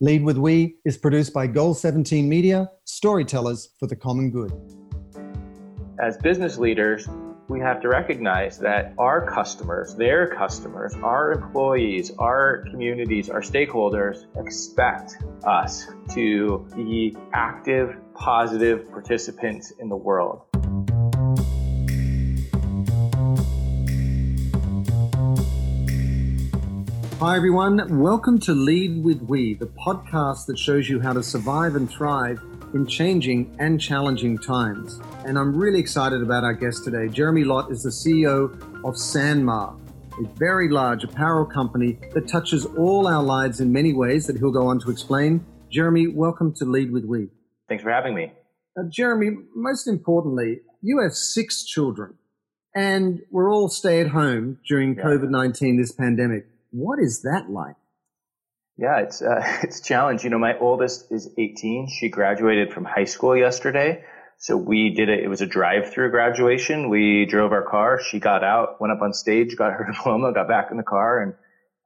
Lead with We is produced by Goal 17 Media, storytellers for the common good. As business leaders, we have to recognize that our customers, their customers, our employees, our communities, our stakeholders expect us to be active, positive participants in the world. Hi, everyone. Welcome to Lead with We, the podcast that shows you how to survive and thrive in changing and challenging times. And I'm really excited about our guest today. Jeremy Lott is the CEO of Sanmar, a very large apparel company that touches all our lives in many ways that he'll go on to explain. Jeremy, welcome to Lead with We. Thanks for having me. Uh, Jeremy, most importantly, you have six children and we're all stay at home during yeah. COVID 19, this pandemic. What is that like? Yeah, it's uh, it's a challenge. You know, my oldest is 18. She graduated from high school yesterday. So we did it. It was a drive-through graduation. We drove our car. She got out, went up on stage, got her diploma, got back in the car, and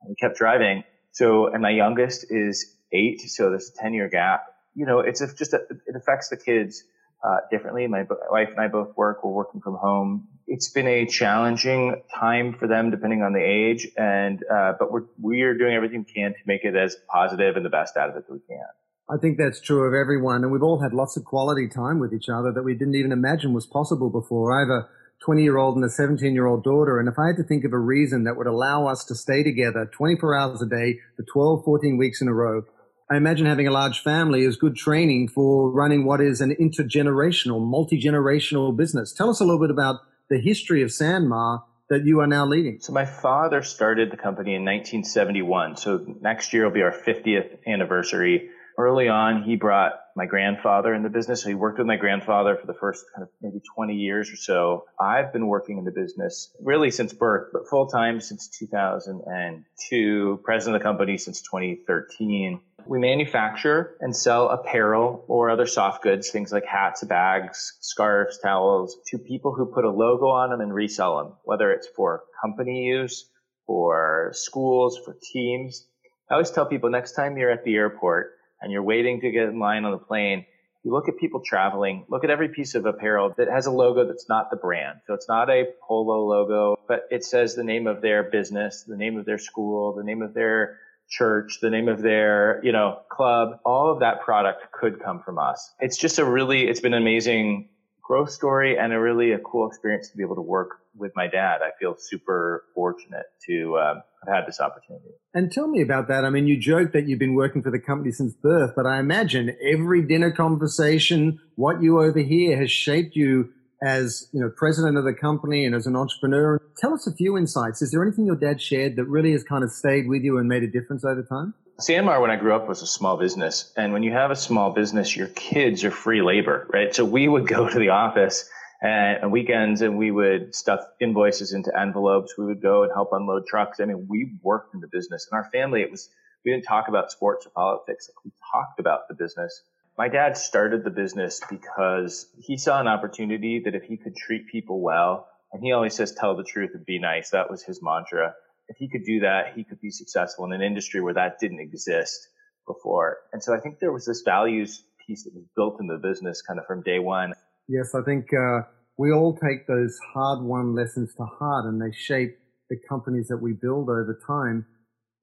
we kept driving. So, and my youngest is eight. So there's a 10 year gap. You know, it's just, a, it affects the kids uh, differently. My wife and I both work. We're working from home. It's been a challenging time for them, depending on the age, and uh, but we're we are doing everything we can to make it as positive and the best out of it that we can. I think that's true of everyone, and we've all had lots of quality time with each other that we didn't even imagine was possible before. I have a 20 year old and a 17 year old daughter, and if I had to think of a reason that would allow us to stay together 24 hours a day for 12, 14 weeks in a row, I imagine having a large family is good training for running what is an intergenerational, multi-generational business. Tell us a little bit about the history of Sanmar that you are now leading. So my father started the company in 1971. So next year will be our 50th anniversary. Early on, he brought my grandfather in the business. So he worked with my grandfather for the first kind of maybe 20 years or so. I've been working in the business really since birth, but full time since 2002, president of the company since 2013. We manufacture and sell apparel or other soft goods, things like hats, bags, scarves, towels, to people who put a logo on them and resell them, whether it's for company use, for schools, for teams. I always tell people next time you're at the airport and you're waiting to get in line on the plane, you look at people traveling, look at every piece of apparel that has a logo that's not the brand. So it's not a polo logo, but it says the name of their business, the name of their school, the name of their church, the name of their, you know, club, all of that product could come from us. It's just a really, it's been an amazing growth story and a really a cool experience to be able to work with my dad. I feel super fortunate to um, have had this opportunity. And tell me about that. I mean, you joke that you've been working for the company since birth, but I imagine every dinner conversation, what you overhear has shaped you as you know president of the company and as an entrepreneur. Tell us a few insights. Is there anything your dad shared that really has kind of stayed with you and made a difference over time? Sanmar, when I grew up, was a small business, and when you have a small business, your kids are free labor, right? So we would go to the office and, weekends, and we would stuff invoices into envelopes. We would go and help unload trucks. I mean, we worked in the business, and our family, it was we didn't talk about sports or politics. We talked about the business my dad started the business because he saw an opportunity that if he could treat people well, and he always says, tell the truth and be nice. That was his mantra. If he could do that, he could be successful in an industry where that didn't exist before. And so I think there was this values piece that was built in the business kind of from day one. Yes, I think uh, we all take those hard won lessons to heart and they shape the companies that we build over time.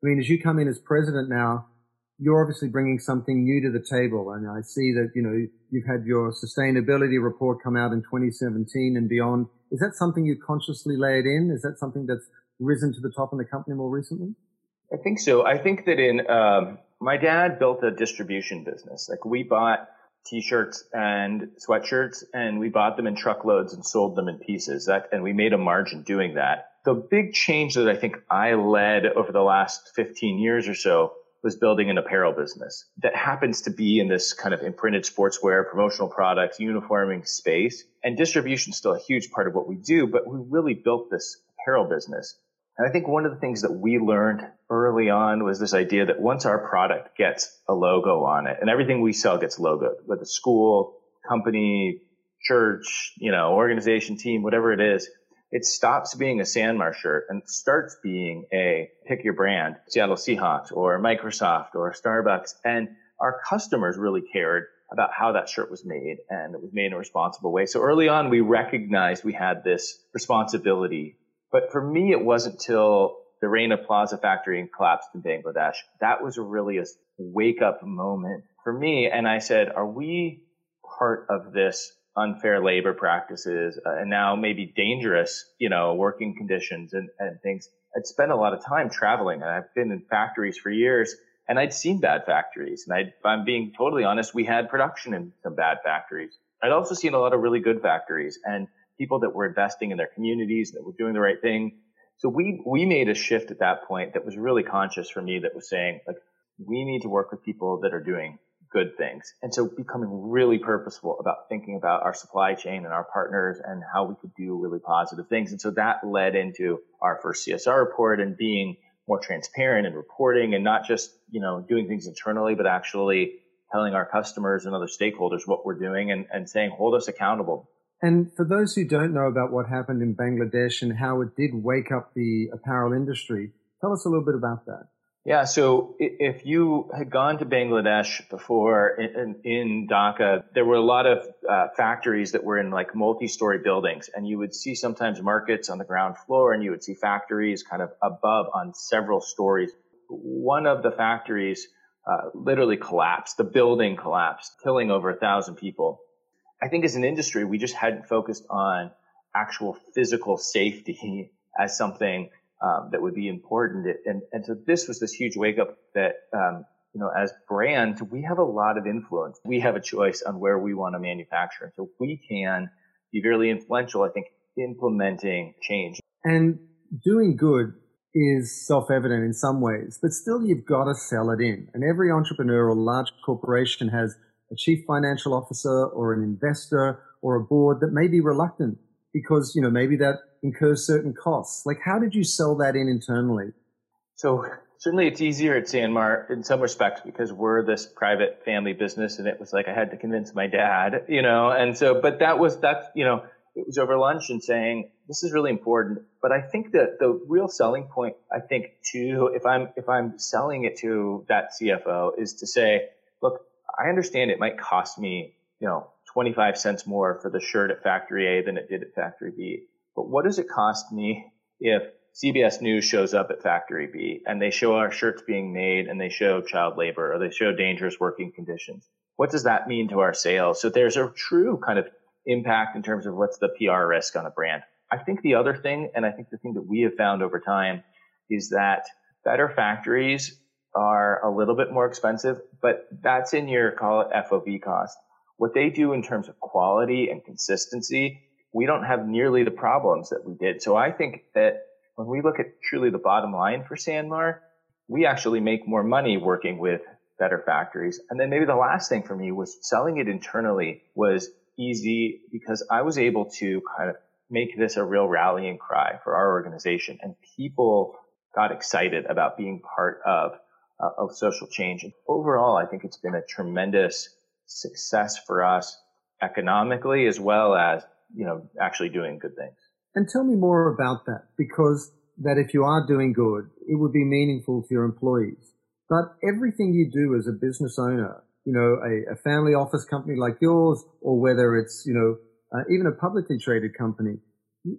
I mean, as you come in as president now, you're obviously bringing something new to the table. And I see that, you know, you've had your sustainability report come out in 2017 and beyond. Is that something you consciously laid in? Is that something that's risen to the top in the company more recently? I think so. I think that in, um, my dad built a distribution business. Like we bought t-shirts and sweatshirts and we bought them in truckloads and sold them in pieces that, and we made a margin doing that. The big change that I think I led over the last 15 years or so was building an apparel business that happens to be in this kind of imprinted sportswear, promotional products, uniforming space. And distribution is still a huge part of what we do, but we really built this apparel business. And I think one of the things that we learned early on was this idea that once our product gets a logo on it and everything we sell gets logoed, whether school, company, church, you know, organization, team, whatever it is, it stops being a Sanmar shirt and starts being a pick your brand, Seattle Seahawks or Microsoft or Starbucks. And our customers really cared about how that shirt was made and it was made in a responsible way. So early on, we recognized we had this responsibility. But for me, it wasn't till the Rana Plaza factory collapsed in Bangladesh. That was really a wake up moment for me. And I said, are we part of this unfair labor practices uh, and now maybe dangerous, you know, working conditions and, and things? I'd spent a lot of time traveling and I've been in factories for years and I'd seen bad factories. And I'd, I'm being totally honest, we had production in some bad factories. I'd also seen a lot of really good factories and people that were investing in their communities, that were doing the right thing. So we, we made a shift at that point that was really conscious for me that was saying, like, we need to work with people that are doing good things. And so becoming really purposeful about thinking about our supply chain and our partners and how we could do really positive things. And so that led into our first CSR report and being more transparent and reporting and not just, you know, doing things internally, but actually telling our customers and other stakeholders what we're doing and, and saying, hold us accountable. And for those who don't know about what happened in Bangladesh and how it did wake up the apparel industry, tell us a little bit about that. Yeah, so if you had gone to Bangladesh before in, in Dhaka, there were a lot of uh, factories that were in like multi-story buildings, and you would see sometimes markets on the ground floor, and you would see factories kind of above on several stories. One of the factories uh, literally collapsed; the building collapsed, killing over a thousand people. I think as an industry, we just hadn't focused on actual physical safety as something um, that would be important. And, and so this was this huge wake up that, um, you know, as brands, we have a lot of influence. We have a choice on where we want to manufacture. So we can be really influential, I think, implementing change. And doing good is self-evident in some ways, but still you've got to sell it in. And every entrepreneur or large corporation has a chief financial officer or an investor or a board that may be reluctant because, you know, maybe that incurs certain costs. Like, how did you sell that in internally? So certainly it's easier at Sanmar in some respects because we're this private family business and it was like I had to convince my dad, you know, and so, but that was, that's, you know, it was over lunch and saying, this is really important. But I think that the real selling point, I think to, if I'm, if I'm selling it to that CFO is to say, look, I understand it might cost me, you know, 25 cents more for the shirt at factory A than it did at factory B. But what does it cost me if CBS News shows up at factory B and they show our shirts being made and they show child labor or they show dangerous working conditions? What does that mean to our sales? So there's a true kind of impact in terms of what's the PR risk on a brand. I think the other thing, and I think the thing that we have found over time is that better factories are a little bit more expensive, but that's in your call it FOB cost. What they do in terms of quality and consistency, we don't have nearly the problems that we did. So I think that when we look at truly the bottom line for Sanmar, we actually make more money working with better factories. And then maybe the last thing for me was selling it internally was easy because I was able to kind of make this a real rallying cry for our organization and people got excited about being part of uh, of social change. And overall, I think it's been a tremendous success for us economically as well as, you know, actually doing good things. And tell me more about that because that if you are doing good, it would be meaningful to your employees. But everything you do as a business owner, you know, a, a family office company like yours, or whether it's, you know, uh, even a publicly traded company,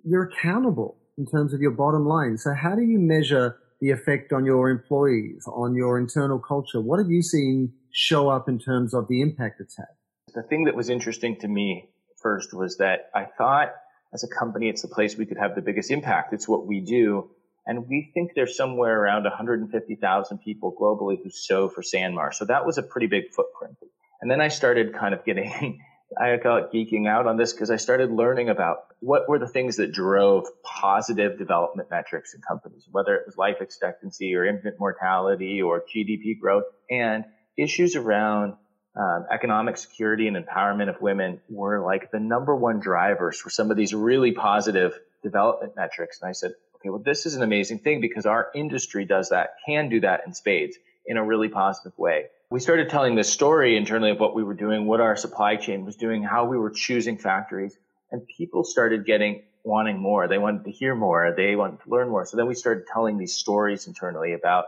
you're accountable in terms of your bottom line. So how do you measure the effect on your employees, on your internal culture? What have you seen show up in terms of the impact it's had? The thing that was interesting to me first was that I thought as a company, it's the place we could have the biggest impact. It's what we do. And we think there's somewhere around 150,000 people globally who sew for Sanmar. So that was a pretty big footprint. And then I started kind of getting I call it geeking out on this because I started learning about what were the things that drove positive development metrics in companies, whether it was life expectancy or infant mortality or GDP growth and issues around um, economic security and empowerment of women were like the number one drivers for some of these really positive development metrics. And I said, okay, well, this is an amazing thing because our industry does that, can do that in spades in a really positive way we started telling this story internally of what we were doing, what our supply chain was doing, how we were choosing factories, and people started getting wanting more. They wanted to hear more. They wanted to learn more. So then we started telling these stories internally about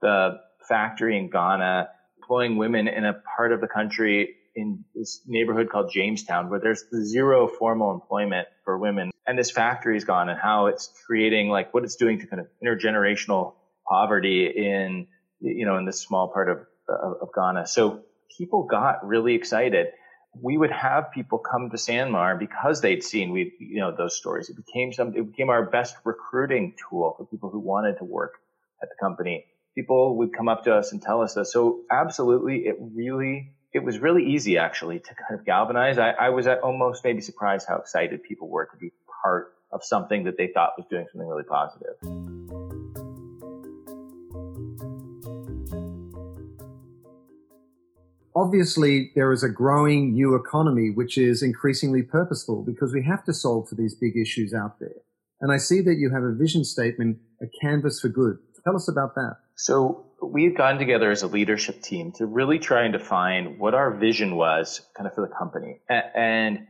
the factory in Ghana, employing women in a part of the country in this neighborhood called Jamestown, where there's zero formal employment for women. And this factory's gone and how it's creating like what it's doing to kind of intergenerational poverty in, you know, in this small part of, of, of Ghana. So people got really excited. We would have people come to Sanmar because they'd seen we, you know, those stories. It became some, it became our best recruiting tool for people who wanted to work at the company. People would come up to us and tell us this. So absolutely, it really it was really easy actually to kind of galvanize. I, I was almost maybe surprised how excited people were to be part of something that they thought was doing something really positive. Obviously, there is a growing new economy which is increasingly purposeful because we have to solve for these big issues out there. And I see that you have a vision statement, a canvas for good. Tell us about that. So we've gotten together as a leadership team to really try and define what our vision was kind of for the company and,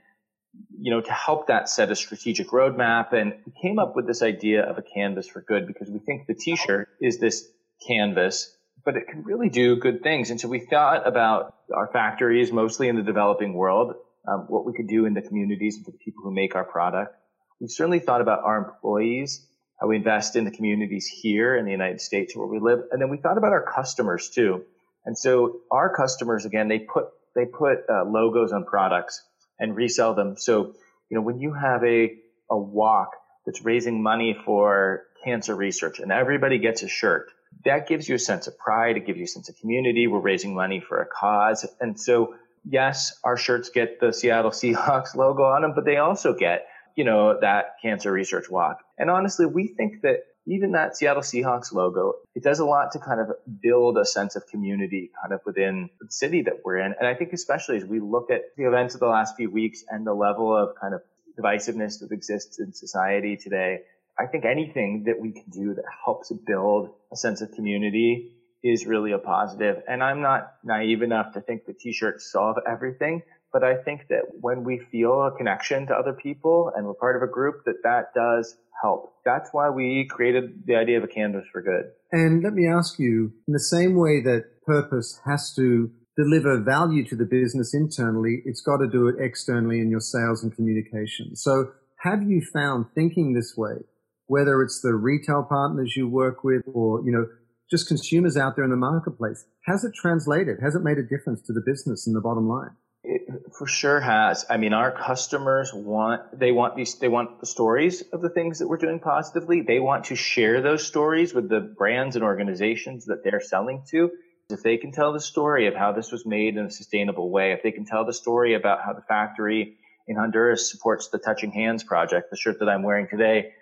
you know, to help that set a strategic roadmap. And we came up with this idea of a canvas for good because we think the t-shirt is this canvas, but it can really do good things. And so we thought about our factories, mostly in the developing world, um, what we could do in the communities and for the people who make our product. We certainly thought about our employees how we invest in the communities here in the United States where we live. And then we thought about our customers too. And so our customers, again, they put, they put uh, logos on products and resell them. So, you know, when you have a, a walk that's raising money for cancer research and everybody gets a shirt, that gives you a sense of pride. It gives you a sense of community. We're raising money for a cause. And so, yes, our shirts get the Seattle Seahawks logo on them, but they also get you know, that cancer research walk. And honestly, we think that even that Seattle Seahawks logo, it does a lot to kind of build a sense of community kind of within the city that we're in. And I think especially as we look at the events of the last few weeks and the level of kind of divisiveness that exists in society today, I think anything that we can do that helps build a sense of community is really a positive. And I'm not naive enough to think the t-shirts solve everything, but I think that when we feel a connection to other people and we're part of a group, that that does help. That's why we created the idea of a canvas for good. And let me ask you, in the same way that purpose has to deliver value to the business internally, it's got to do it externally in your sales and communication. So have you found thinking this way, whether it's the retail partners you work with or, you know, just consumers out there in the marketplace, has it translated? Has it made a difference to the business and the bottom line? It for sure has. I mean, our customers want, they want these, they want the stories of the things that we're doing positively. They want to share those stories with the brands and organizations that they're selling to. If they can tell the story of how this was made in a sustainable way, if they can tell the story about how the factory in Honduras supports the Touching Hands project, the shirt that I'm wearing today,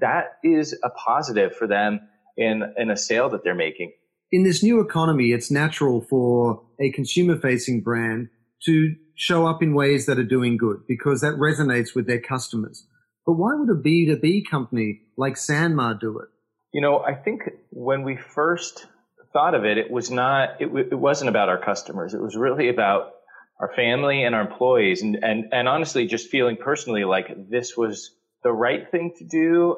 that is a positive for them in, in a sale that they're making. In this new economy, it's natural for a consumer facing brand to show up in ways that are doing good because that resonates with their customers. But why would a B2B company like Sanmar do it? You know, I think when we first thought of it, it was not, it, it wasn't about our customers. It was really about our family and our employees and, and, and honestly just feeling personally like this was the right thing to do.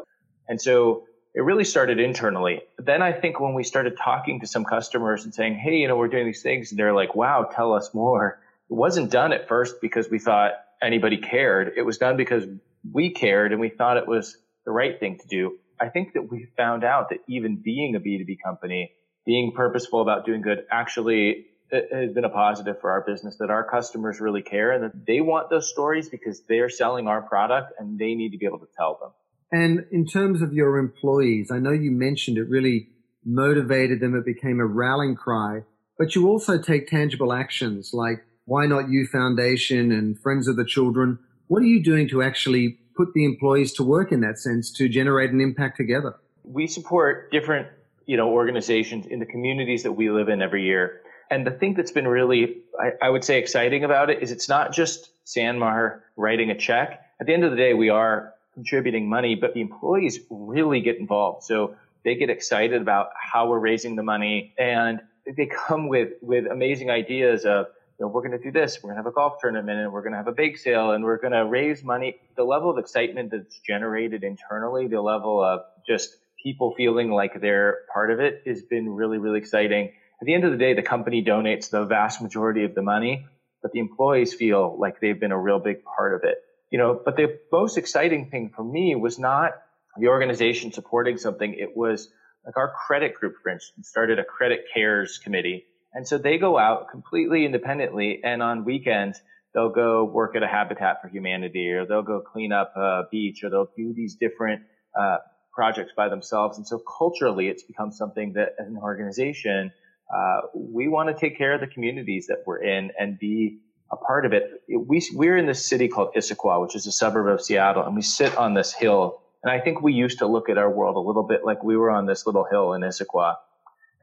And so it really started internally. Then I think when we started talking to some customers and saying, Hey, you know, we're doing these things, they're like, wow, tell us more wasn't done at first because we thought anybody cared. It was done because we cared and we thought it was the right thing to do. I think that we found out that even being a B2B company, being purposeful about doing good actually uh, has been a positive for our business that our customers really care and that they want those stories because they're selling our product and they need to be able to tell them. And in terms of your employees, I know you mentioned it really motivated them. It became a rallying cry, but you also take tangible actions like why Not You Foundation and Friends of the Children. What are you doing to actually put the employees to work in that sense to generate an impact together? We support different, you know, organizations in the communities that we live in every year. And the thing that's been really, I, I would say, exciting about it is it's not just Sanmar writing a check. At the end of the day, we are contributing money, but the employees really get involved. So they get excited about how we're raising the money and they come with, with amazing ideas of, know, we're going to do this. We're going to have a golf tournament and we're going to have a bake sale and we're going to raise money. The level of excitement that's generated internally, the level of just people feeling like they're part of it has been really, really exciting. At the end of the day, the company donates the vast majority of the money, but the employees feel like they've been a real big part of it. You know, but the most exciting thing for me was not the organization supporting something. It was like our credit group, for instance, started a credit cares committee. And so they go out completely independently and on weekends, they'll go work at a Habitat for Humanity or they'll go clean up a beach or they'll do these different uh, projects by themselves. And so culturally, it's become something that as an organization, uh, we want to take care of the communities that we're in and be a part of it. We, we're in this city called Issaquah, which is a suburb of Seattle, and we sit on this hill. And I think we used to look at our world a little bit like we were on this little hill in Issaquah.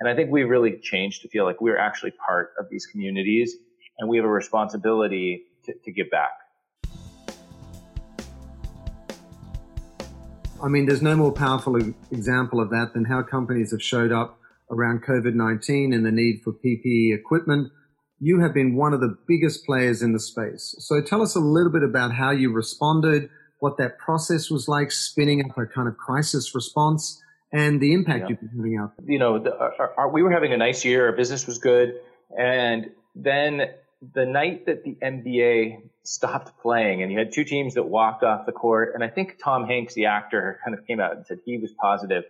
And I think we really changed to feel like we're actually part of these communities and we have a responsibility to, to give back. I mean, there's no more powerful example of that than how companies have showed up around COVID 19 and the need for PPE equipment. You have been one of the biggest players in the space. So tell us a little bit about how you responded, what that process was like, spinning up a kind of crisis response, and the impact yeah. you've been having out there. You know, the, our, our, we were having a nice year, our business was good. And then the night that the NBA stopped playing and you had two teams that walked off the court. And I think Tom Hanks, the actor, kind of came out and said he was positive.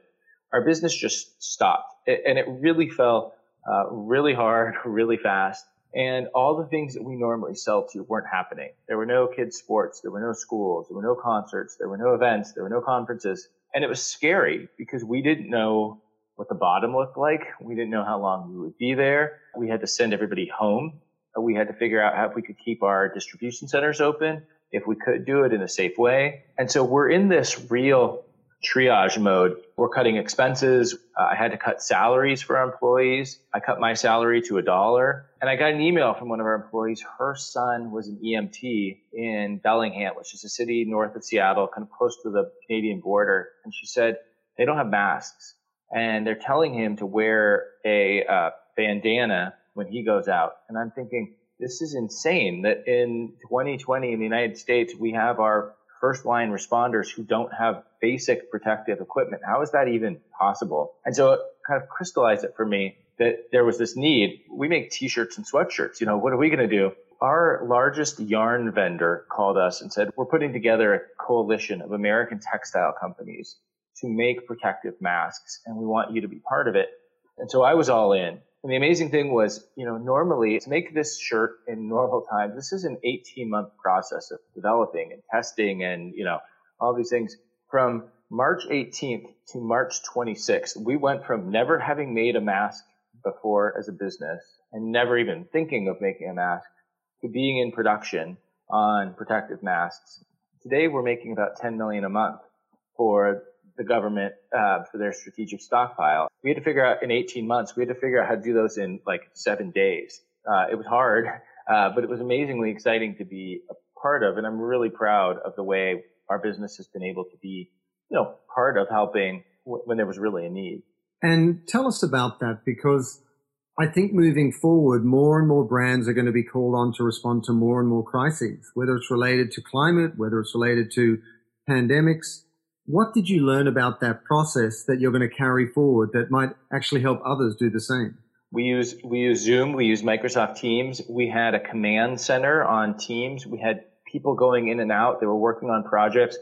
Our business just stopped it, and it really fell uh, really hard, really fast. And all the things that we normally sell to weren't happening. There were no kids sports. There were no schools. There were no concerts. There were no events. There were no conferences. And it was scary because we didn't know what the bottom looked like. We didn't know how long we would be there. We had to send everybody home uh, we had to figure out how we could keep our distribution centers open, if we could do it in a safe way. And so we're in this real triage mode. We're cutting expenses. Uh, I had to cut salaries for our employees. I cut my salary to a dollar. And I got an email from one of our employees. Her son was an EMT in Bellingham, which is a city north of Seattle, kind of close to the Canadian border. And she said, they don't have masks. And they're telling him to wear a uh, bandana when he goes out. And I'm thinking, this is insane that in 2020 in the United States, we have our first line responders who don't have basic protective equipment. How is that even possible? And so it kind of crystallized it for me that there was this need. We make t-shirts and sweatshirts. You know, what are we going to do? Our largest yarn vendor called us and said, we're putting together a coalition of American textile companies to make protective masks and we want you to be part of it. And so I was all in. And the amazing thing was, you know, normally to make this shirt in normal times, this is an 18 month process of developing and testing and, you know, all these things. From March 18th to March 26th, we went from never having made a mask before as a business and never even thinking of making a mask to being in production on protective masks. Today we're making about 10 million a month for the government uh, for their strategic stockpile. We had to figure out in 18 months, we had to figure out how to do those in like seven days. Uh, it was hard, uh, but it was amazingly exciting to be a part of. And I'm really proud of the way our business has been able to be, you know, part of helping w- when there was really a need. And tell us about that because I think moving forward, more and more brands are going to be called on to respond to more and more crises, whether it's related to climate, whether it's related to pandemics. What did you learn about that process that you're going to carry forward that might actually help others do the same? We use we use Zoom, we use Microsoft Teams. We had a command center on Teams. We had people going in and out. They were working on projects.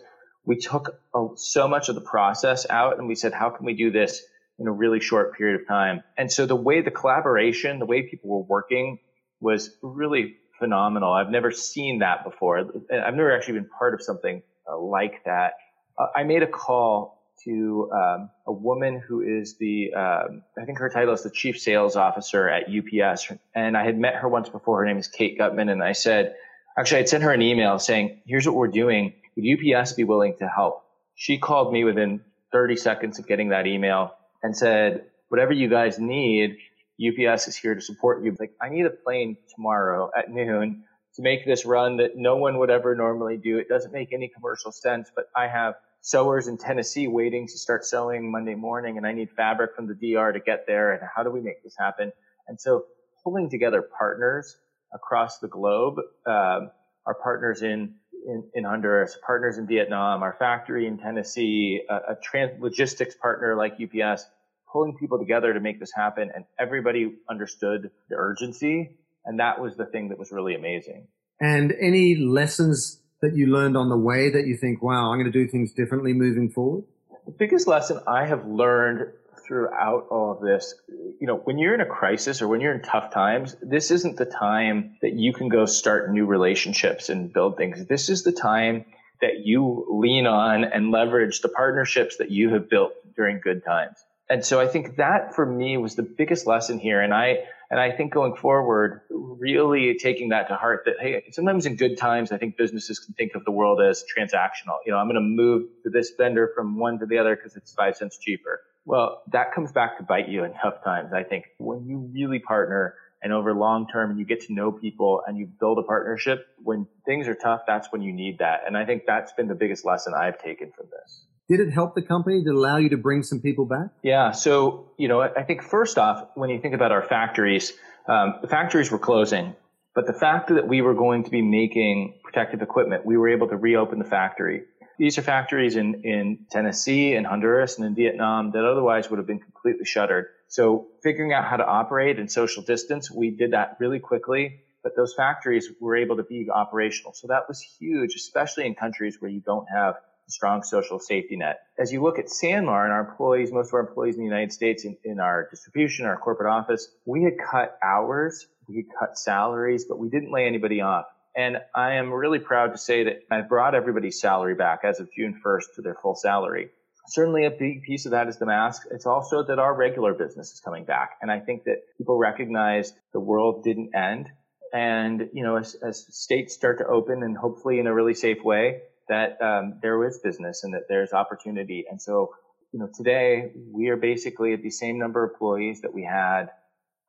We took a, so much of the process out and we said, how can we do this in a really short period of time? And so the way the collaboration, the way people were working was really phenomenal. I've never seen that before. I've never actually been part of something uh, like that. Uh, I made a call to um, a woman who is the, um, I think her title is the chief sales officer at UPS. And I had met her once before. Her name is Kate Gutmann. And I said, actually, I'd sent her an email saying, here's what we're doing. Would UPS be willing to help? She called me within 30 seconds of getting that email and said, whatever you guys need, UPS is here to support you. Like, I need a plane tomorrow at noon to make this run that no one would ever normally do. It doesn't make any commercial sense, but I have sewers in Tennessee waiting to start sewing Monday morning and I need fabric from the DR to get there. And how do we make this happen? And so pulling together partners across the globe, um, our partners in, in, in, Honduras, partners in Vietnam, our factory in Tennessee, a, a trans logistics partner like UPS, pulling people together to make this happen. And everybody understood the urgency. And that was the thing that was really amazing. And any lessons that you learned on the way that you think, wow, I'm going to do things differently moving forward? The biggest lesson I have learned throughout all of this, you know, when you're in a crisis or when you're in tough times, this isn't the time that you can go start new relationships and build things. This is the time that you lean on and leverage the partnerships that you have built during good times. And so I think that for me was the biggest lesson here. And I, and I think going forward, really taking that to heart that, hey, sometimes in good times, I think businesses can think of the world as transactional. You know, I'm going to move to this vendor from one to the other because it's five cents cheaper. Well, that comes back to bite you in tough times. I think when you really partner and over long term and you get to know people and you build a partnership, when things are tough, that's when you need that. And I think that's been the biggest lesson I've taken from this. Did it help the company to allow you to bring some people back? Yeah. So, you know, I think first off, when you think about our factories, um, the factories were closing, but the fact that we were going to be making protective equipment, we were able to reopen the factory. These are factories in, in Tennessee and Honduras and in Vietnam that otherwise would have been completely shuttered. So figuring out how to operate and social distance, we did that really quickly, but those factories were able to be operational. So that was huge, especially in countries where you don't have a strong social safety net. As you look at Sanmar and our employees, most of our employees in the United States in, in our distribution, our corporate office, we had cut hours, we had cut salaries, but we didn't lay anybody off. And I am really proud to say that I brought everybody's salary back as of June 1st to their full salary. Certainly a big piece of that is the mask. It's also that our regular business is coming back. And I think that people recognize the world didn't end. And, you know, as, as states start to open and hopefully in a really safe way, that um, there is business and that there's opportunity. And so, you know, today we are basically at the same number of employees that we had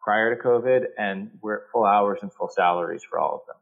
prior to COVID, and we're at full hours and full salaries for all of them.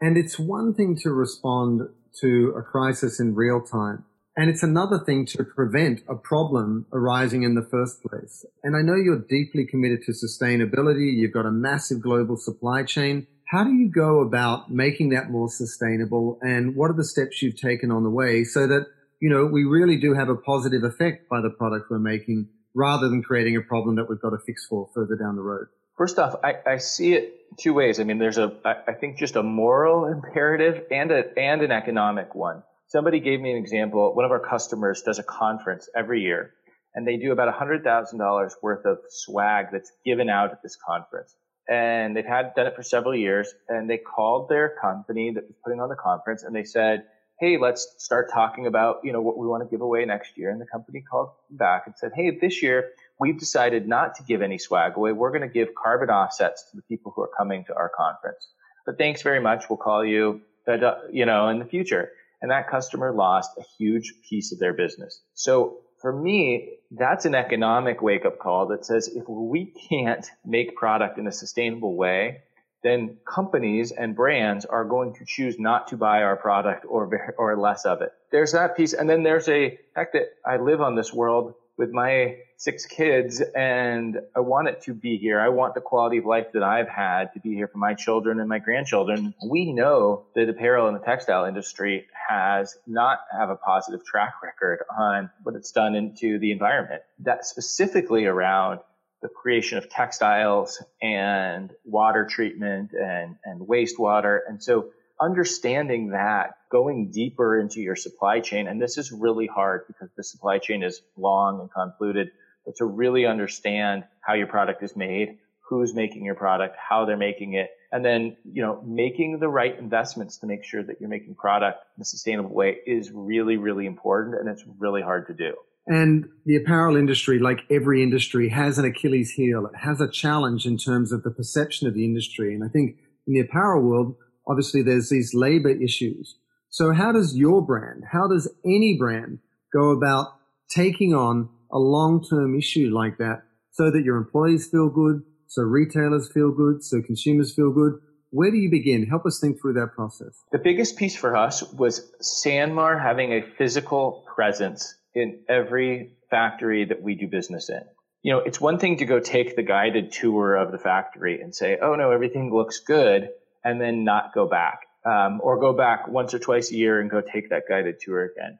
And it's one thing to respond to a crisis in real time. And it's another thing to prevent a problem arising in the first place. And I know you're deeply committed to sustainability. You've got a massive global supply chain. How do you go about making that more sustainable? And what are the steps you've taken on the way so that, you know, we really do have a positive effect by the product we're making rather than creating a problem that we've got to fix for further down the road? First off, I, I see it two ways. I mean, there's a, I, I think just a moral imperative and a, and an economic one. Somebody gave me an example. One of our customers does a conference every year and they do about $100,000 worth of swag that's given out at this conference. And they've had done it for several years and they called their company that was putting on the conference and they said, Hey, let's start talking about, you know, what we want to give away next year. And the company called back and said, Hey, this year we've decided not to give any swag away. We're going to give carbon offsets to the people who are coming to our conference. But thanks very much. We'll call you, uh, you know, in the future. And that customer lost a huge piece of their business. So for me, that's an economic wake up call that says if we can't make product in a sustainable way, then companies and brands are going to choose not to buy our product or, or less of it. There's that piece. And then there's a fact that I live on this world with my six kids and I want it to be here. I want the quality of life that I've had to be here for my children and my grandchildren. We know that apparel and the textile industry has not have a positive track record on what it's done into the environment. That specifically around the creation of textiles and water treatment and, and wastewater. And so understanding that, going deeper into your supply chain, and this is really hard because the supply chain is long and convoluted, but to really understand how your product is made, who's making your product, how they're making it, and then, you know, making the right investments to make sure that you're making product in a sustainable way is really, really important and it's really hard to do. And the apparel industry, like every industry, has an Achilles heel. It has a challenge in terms of the perception of the industry. And I think in the apparel world, obviously there's these labor issues. So how does your brand, how does any brand go about taking on a long-term issue like that so that your employees feel good, so retailers feel good, so consumers feel good? Where do you begin? Help us think through that process. The biggest piece for us was Sanmar having a physical presence in every factory that we do business in. you know, it's one thing to go take the guided tour of the factory and say, oh no, everything looks good, and then not go back. Um, or go back once or twice a year and go take that guided tour again.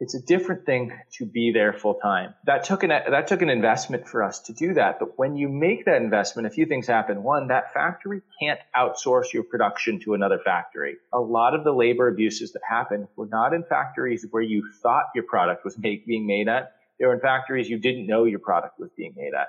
It's a different thing to be there full time. That took an that took an investment for us to do that. But when you make that investment, a few things happen. One, that factory can't outsource your production to another factory. A lot of the labor abuses that happen were not in factories where you thought your product was make, being made at they were in factories you didn't know your product was being made at.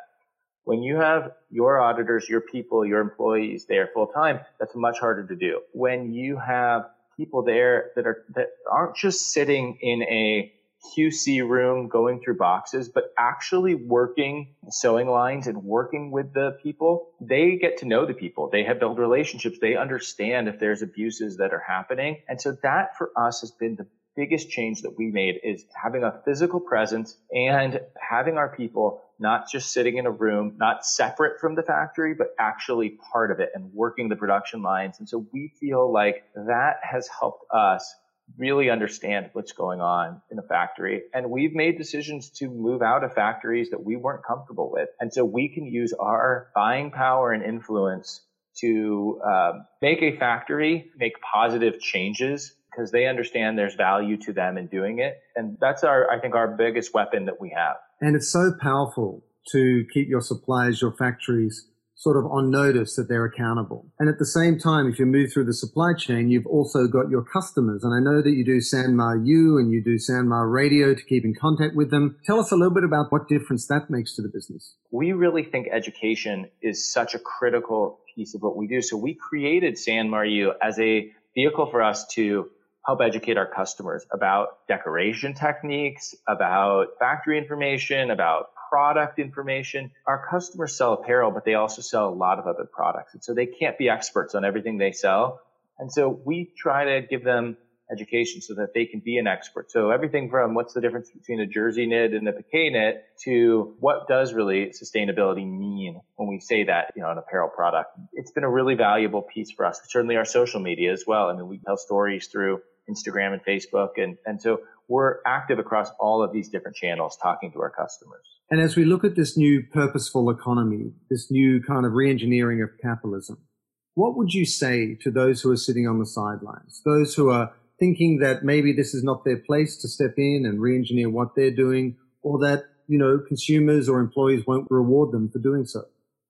When you have your auditors, your people, your employees there full time, that's much harder to do. When you have people there that are, that aren't just sitting in a QC room going through boxes, but actually working sewing lines and working with the people, they get to know the people. They have built relationships. They understand if there's abuses that are happening. And so that for us has been the biggest change that we made is having a physical presence and having our people not just sitting in a room, not separate from the factory, but actually part of it and working the production lines. And so we feel like that has helped us really understand what's going on in the factory. And we've made decisions to move out of factories that we weren't comfortable with. And so we can use our buying power and influence to um, make a factory make positive changes because they understand there's value to them in doing it. And that's our, I think, our biggest weapon that we have. And it's so powerful to keep your suppliers, your factories sort of on notice that they're accountable. And at the same time, if you move through the supply chain, you've also got your customers. And I know that you do Sanmar U and you do Sanmar Radio to keep in contact with them. Tell us a little bit about what difference that makes to the business. We really think education is such a critical piece of what we do. So we created Sanmar U as a vehicle for us to help educate our customers about decoration techniques, about factory information, about product information. Our customers sell apparel, but they also sell a lot of other products. And so they can't be experts on everything they sell. And so we try to give them education so that they can be an expert. So everything from what's the difference between a jersey knit and a piqué knit to what does really sustainability mean when we say that, you know, an apparel product. It's been a really valuable piece for us. Certainly our social media as well. I mean, we tell stories through Instagram and Facebook. And, and so we're active across all of these different channels talking to our customers. And as we look at this new purposeful economy, this new kind of reengineering of capitalism, what would you say to those who are sitting on the sidelines, those who are thinking that maybe this is not their place to step in and reengineer what they're doing, or that, you know, consumers or employees won't reward them for doing so?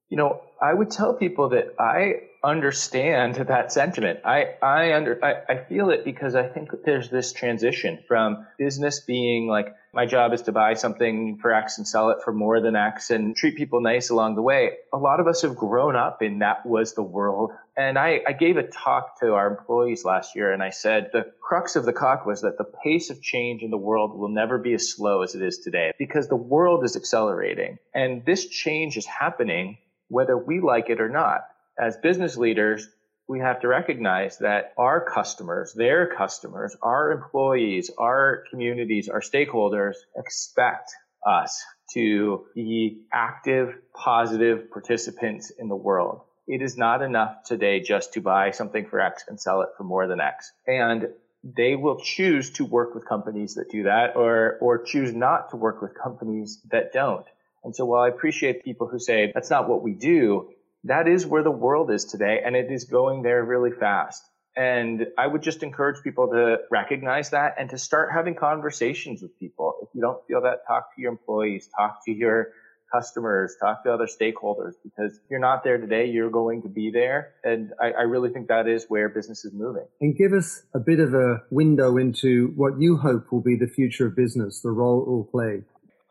You know, I would tell people that I understand that sentiment. I, I under, I, I feel it because I think there's this transition from business being like, my job is to buy something for X and sell it for more than X and treat people nice along the way. A lot of us have grown up in that was the world. And I, I gave a talk to our employees last year and I said the crux of the talk was that the pace of change in the world will never be as slow as it is today because the world is accelerating and this change is happening whether we like it or not as business leaders, we have to recognize that our customers, their customers, our employees, our communities, our stakeholders expect us to be active, positive participants in the world. It is not enough today just to buy something for X and sell it for more than X. And they will choose to work with companies that do that or, or choose not to work with companies that don't. And so while I appreciate people who say that's not what we do, that is where the world is today and it is going there really fast. And I would just encourage people to recognize that and to start having conversations with people. If you don't feel that, talk to your employees, talk to your customers, talk to other stakeholders, because if you're not there today, you're going to be there. And I, I really think that is where business is moving. And give us a bit of a window into what you hope will be the future of business, the role it will play.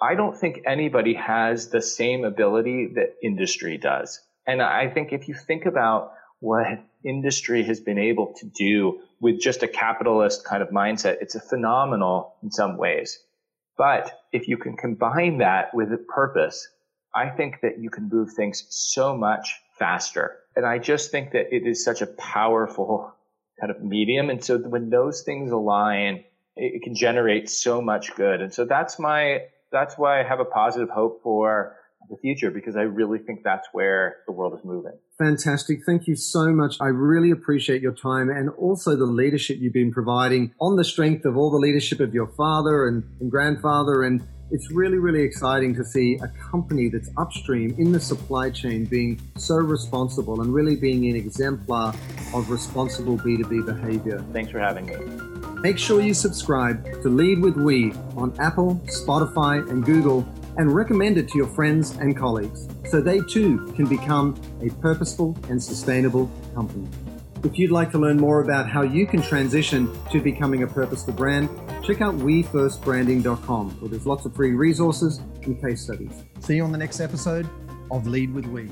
I don't think anybody has the same ability that industry does. And I think if you think about what industry has been able to do with just a capitalist kind of mindset, it's a phenomenal in some ways. But if you can combine that with a purpose, I think that you can move things so much faster. And I just think that it is such a powerful kind of medium. And so when those things align, it can generate so much good. And so that's my, that's why I have a positive hope for the future because I really think that's where the world is moving. Fantastic. Thank you so much. I really appreciate your time and also the leadership you've been providing on the strength of all the leadership of your father and, and grandfather. And it's really, really exciting to see a company that's upstream in the supply chain being so responsible and really being an exemplar of responsible B2B behavior. Thanks for having me. Make sure you subscribe to Lead with We on Apple, Spotify, and Google and recommend it to your friends and colleagues so they too can become a purposeful and sustainable company. If you'd like to learn more about how you can transition to becoming a purposeful brand, check out wefirstbranding.com where there's lots of free resources and case studies. See you on the next episode of Lead with We.